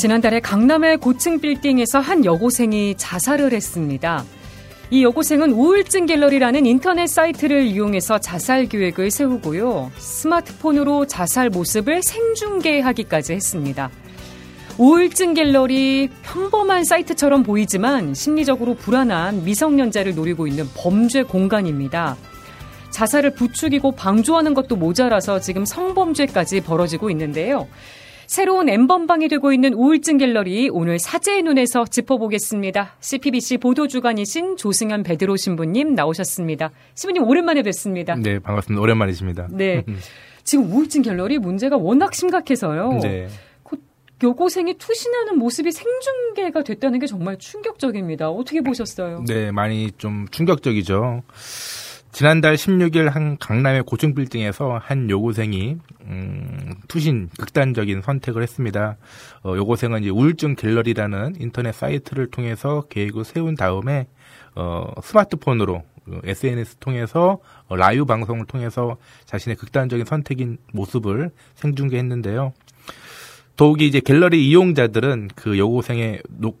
지난달에 강남의 고층 빌딩에서 한 여고생이 자살을 했습니다. 이 여고생은 우울증 갤러리라는 인터넷 사이트를 이용해서 자살 계획을 세우고요. 스마트폰으로 자살 모습을 생중계하기까지 했습니다. 우울증 갤러리 평범한 사이트처럼 보이지만 심리적으로 불안한 미성년자를 노리고 있는 범죄 공간입니다. 자살을 부추기고 방조하는 것도 모자라서 지금 성범죄까지 벌어지고 있는데요. 새로운 엠번방이 되고 있는 우울증 갤러리 오늘 사제의 눈에서 짚어보겠습니다. CPBC 보도주간이신 조승현 베드로 신부님 나오셨습니다. 신부님 오랜만에 뵙습니다. 네, 반갑습니다. 오랜만이십니다. 네. 지금 우울증 갤러리 문제가 워낙 심각해서요. 네. 여고생이 투신하는 모습이 생중계가 됐다는 게 정말 충격적입니다. 어떻게 보셨어요? 네, 많이 좀 충격적이죠. 지난달 16일 한 강남의 고층 빌딩에서 한 여고생이 음, 투신 극단적인 선택을 했습니다. 어, 여고생은 이제 우울증 갤러리라는 인터넷 사이트를 통해서 계획을 세운 다음에 어, 스마트폰으로 SNS 통해서 어, 라이브 방송을 통해서 자신의 극단적인 선택인 모습을 생중계했는데요. 더욱이 이제 갤러리 이용자들은 그 여고생의 녹,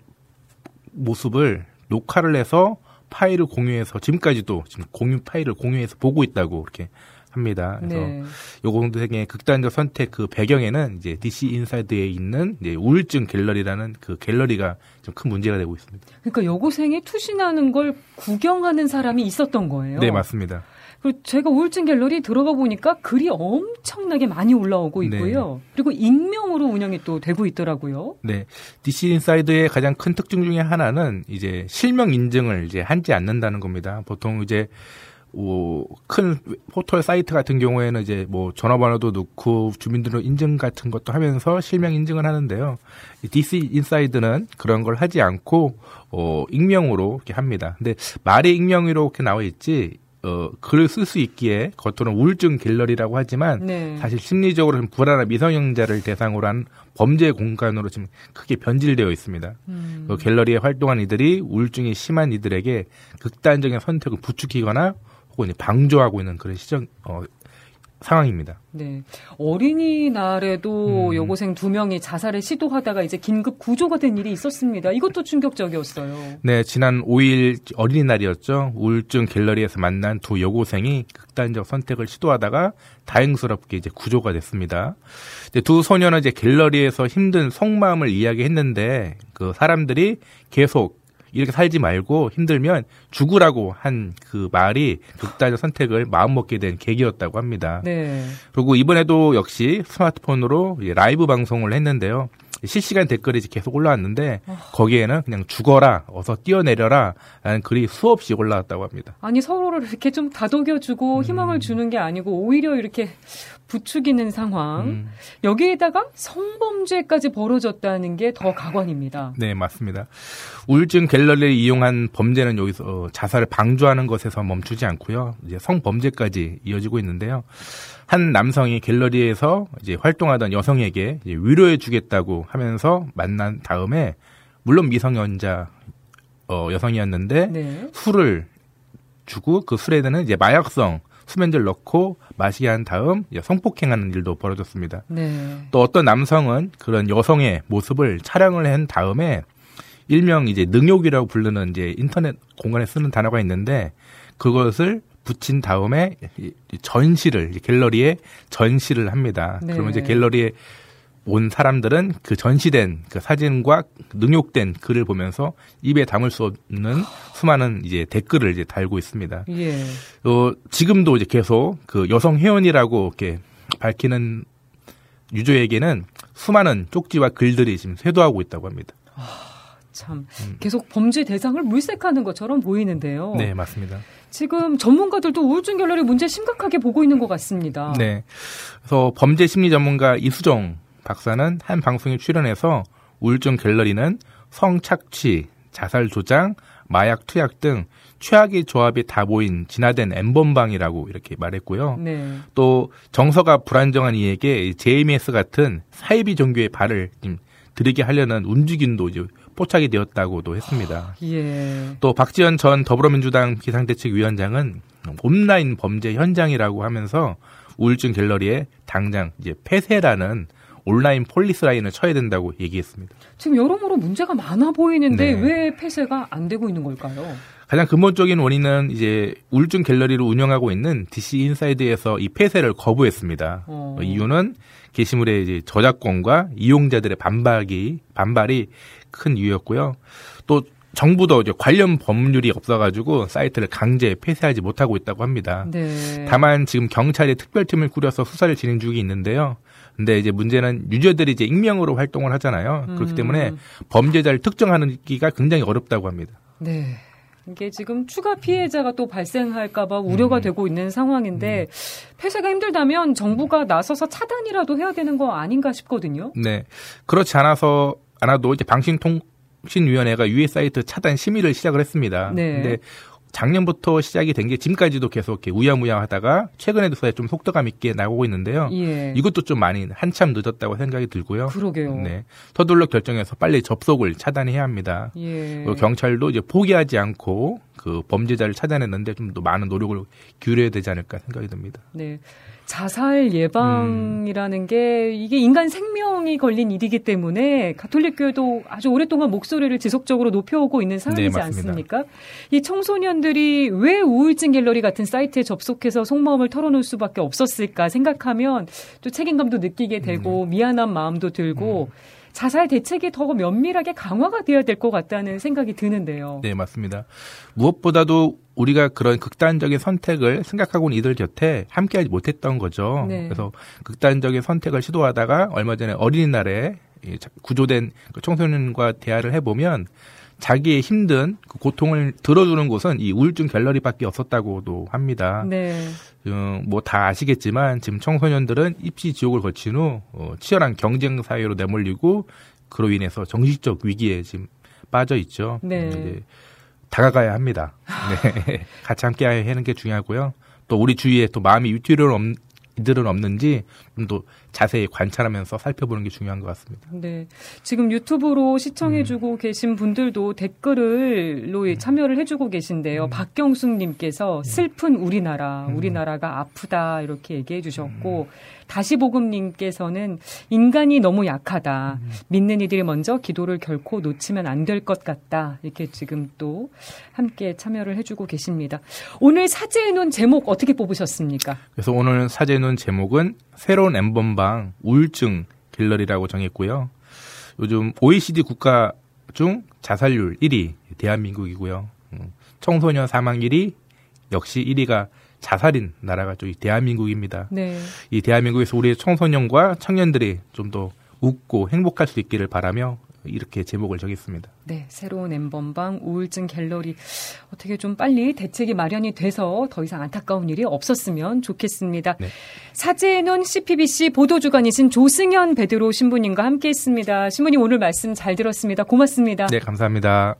모습을 녹화를 해서 파일을 공유해서 지금까지도 지금 공유 파일을 공유해서 보고 있다고 이렇게 합니다. 그래서 네. 여고생의 극단적 선택 그 배경에는 이제 DC 인사이드에 있는 이제 우울증 갤러리라는 그 갤러리가 좀 큰 문제가 되고 있습니다. 그러니까 여고생이 투신하는 걸 구경하는 사람이 있었던 거예요. 네, 맞습니다. 그리고 제가 우울증 갤러리 들어가 보니까 글이 엄청나게 많이 올라오고 네. 있고요. 네. 그리고 익명으로 운영이 또 되고 있더라고요. 네. DC 인사이드의 가장 큰 특징 중에 하나는 이제 실명 인증을 이제 하지 않는다는 겁니다. 보통 이제 뭐, 큰 포털 사이트 같은 경우에는 이제 뭐 전화번호도 넣고 주민등록 인증 같은 것도 하면서 실명 인증을 하는데요. DC 인사이드는 그런 걸 하지 않고 어 익명으로 이렇게 합니다. 근데 말이 익명으로 이렇게 나와 있지 어, 글을 쓸 수 있기에 겉으로는 우울증 갤러리라고 하지만 네. 사실 심리적으로 좀 불안한 미성년자를 대상으로 한 범죄 공간으로 지금 크게 변질되어 있습니다. 음. 그 갤러리에 활동한 이들이 우울증이 심한 이들에게 극단적인 선택을 부추기거나 혹은 방조하고 있는 그런 시정 어, 상황입니다. 네. 어린이날에도 음. 여고생 두 명이 자살을 시도하다가 이제 긴급 구조가 된 일이 있었습니다. 이것도 충격적이었어요. 네, 지난 5일 어린이날이었죠. 우울증 갤러리에서 만난 두 여고생이 극단적 선택을 시도하다가 다행스럽게 이제 구조가 됐습니다. 두 소녀는 이제 갤러리에서 힘든 속마음을 이야기했는데 그 사람들이 계속 이렇게 살지 말고 힘들면 죽으라고 한 그 말이 극단적 선택을 마음먹게 된 계기였다고 합니다. 네. 그리고 이번에도 역시 스마트폰으로 라이브 방송을 했는데요. 실시간 댓글이 계속 올라왔는데 어. 거기에는 그냥 죽어라, 어서 뛰어내려라 라는 글이 수없이 올라왔다고 합니다. 아니 서로를 이렇게 좀 다독여주고 음. 희망을 주는 게 아니고 오히려 이렇게 부추기는 상황. 음. 여기에다가 성범죄까지 벌어졌다는 게 더 가관입니다. 네, 맞습니다. 우울증 갤러리를 이용한 범죄는 여기서 자살을 방조하는 것에서 멈추지 않고요. 이제 성범죄까지 이어지고 있는데요. 한 남성이 갤러리에서 이제 활동하던 여성에게 위로해 주겠다고 하면서 만난 다음에 물론 미성년자 어, 여성이었는데 네. 술을 주고 그 술에는 이제 마약성 수면제를 넣고 마시게 한 다음 성폭행하는 일도 벌어졌습니다. 네. 또 어떤 남성은 그런 여성의 모습을 촬영을 한 다음에 일명 이제 능욕이라고 부르는 이제 인터넷 공간에 쓰는 단어가 있는데 그것을 붙인 다음에 전시를 갤러리에 전시를 합니다. 네. 그러면 이제 갤러리에 온 사람들은 그 전시된 그 사진과 능욕된 글을 보면서 입에 담을 수 없는 수많은 이제 댓글을 이제 달고 있습니다. 예. 어, 지금도 이제 계속 그 여성 회원이라고 이렇게 밝히는 유저에게는 수많은 쪽지와 글들이 지금 쇄도하고 있다고 합니다. 아, 참 음. 계속 범죄 대상을 물색하는 것처럼 보이는데요. 네, 맞습니다. 지금 전문가들도 우울증 갤러리 문제 심각하게 보고 있는 것 같습니다. 네. 그래서 범죄 심리 전문가 이수정 박사는 한 방송에 출연해서 우울증 갤러리는 성착취, 자살 조장, 마약 투약 등 최악의 조합이 다 보인 진화된 엠번방이라고 이렇게 말했고요. 네. 또 정서가 불안정한 이에게 JMS 같은 사이비 종교의 발을 들이게 하려는 움직임도 이제 포착이 되었다고도 했습니다. 예. 또 박지원 전 더불어민주당 비상대책위원장은 온라인 범죄 현장이라고 하면서 우울증 갤러리에 당장 이제 폐쇄라는 온라인 폴리스 라인을 쳐야 된다고 얘기했습니다. 지금 여러모로 문제가 많아 보이는데 네. 왜 폐쇄가 안 되고 있는 걸까요? 가장 근본적인 원인은 이제 우울증 갤러리를 운영하고 있는 DC 인사이드에서 이 폐쇄를 거부했습니다. 어. 이유는 게시물의 이제 저작권과 이용자들의 반발이 반발이 큰 이유였고요. 또 정부도 이제 관련 법률이 없어가지고 사이트를 강제 폐쇄하지 못하고 있다고 합니다. 네. 다만 지금 경찰이 특별팀을 꾸려서 수사를 진행 중이 있는데요. 근데 이제 문제는 유저들이 이제 익명으로 활동을 하잖아요. 그렇기 때문에 음. 범죄자를 특정하는기가 굉장히 어렵다고 합니다. 네. 이게 지금 추가 피해자가 또 발생할까봐 우려가 음. 되고 있는 상황인데 음. 폐쇄가 힘들다면 정부가 나서서 차단이라도 해야 되는 거 아닌가 싶거든요. 네, 그렇지 않아서 않아도 이제 방송 통 신위원회가 유해 사이트 차단 심의를 시작을 했습니다. 네. 근데 작년부터 시작이 된 게 지금까지도 계속 이렇게 우야무야 하다가 최근에 들어서 좀 속도감 있게 나오고 있는데요. 예. 이것도 좀 많이 한참 늦었다고 생각이 들고요. 그러게요. 네. 서둘러 결정해서 빨리 접속을 차단해야 합니다. 예. 경찰도 이제 포기하지 않고 그 범죄자를 찾아냈는데 좀 더 많은 노력을 기울여야 되지 않을까 생각이 듭니다. 네. 자살 예방이라는 음. 게 이게 인간 생명이 걸린 일이기 때문에 가톨릭 교회도 아주 오랫동안 목소리를 지속적으로 높여오고 있는 상황이지 네, 않습니까? 이 청소년들이 왜 우울증 갤러리 같은 사이트에 접속해서 속마음을 털어놓을 수밖에 없었을까 생각하면 또 책임감도 느끼게 되고 음. 미안한 마음도 들고 음. 자살 대책이 더 면밀하게 강화가 되어야 될 것 같다는 생각이 드는데요. 네, 맞습니다. 무엇보다도 우리가 그런 극단적인 선택을 생각하고는 이들 곁에 함께하지 못했던 거죠. 네. 그래서 극단적인 선택을 시도하다가 얼마 전에 어린이날에 구조된 그 청소년과 대화를 해보면 자기의 힘든 그 고통을 들어주는 곳은 이 우울증 갤러리밖에 없었다고도 합니다. 네. 어, 뭐다 아시겠지만 지금 청소년들은 입시 지옥을 거친 후 어, 치열한 경쟁 사회로 내몰리고 그로 인해서 정신적 위기에 지금 빠져 있죠. 네. 이제 다가가야 합니다. 네. 같이 함께 하는 게 중요하고요. 또 우리 주위에 또 마음이 위태로운 이들은 없는지 좀 더 자세히 관찰하면서 살펴보는 게 중요한 것 같습니다. 네. 지금 유튜브로 시청해주고 음. 계신 분들도 댓글로 음. 참여를 해주고 계신데요. 음. 박경숙님께서 음. 슬픈 우리나라, 음. 우리나라가 아프다 이렇게 얘기해 주셨고, 음. 다시 복음님께서는 인간이 너무 약하다. 음. 믿는 이들이 먼저 기도를 결코 놓치면 안 될 것 같다. 이렇게 지금 또 함께 참여를 해주고 계십니다. 오늘 사제에 놓은 제목 어떻게 뽑으셨습니까? 그래서 오늘 사제에 놓은 제목은 새로운 엠 번방 우울증 갤러리라고 정했고요. 요즘 OECD 국가 중 자살률 1위 대한민국이고요. 음, 청소년 사망 1위 역시 1위가 자살인 나라가 또이 대한민국입니다. 네. 이 대한민국에서 우리 청소년과 청년들이 좀 더 웃고 행복할 수 있기를 바라며 이렇게 제목을 정했습니다. 네, 새로운 엠번방 우울증 갤러리 어떻게 좀 빨리 대책이 마련이 돼서 더 이상 안타까운 일이 없었으면 좋겠습니다. 네. 사제는 CPBC 보도주간이신 조승현 베드로 신부님과 함께했습니다. 신부님 오늘 말씀 잘 들었습니다. 고맙습니다. 네, 감사합니다.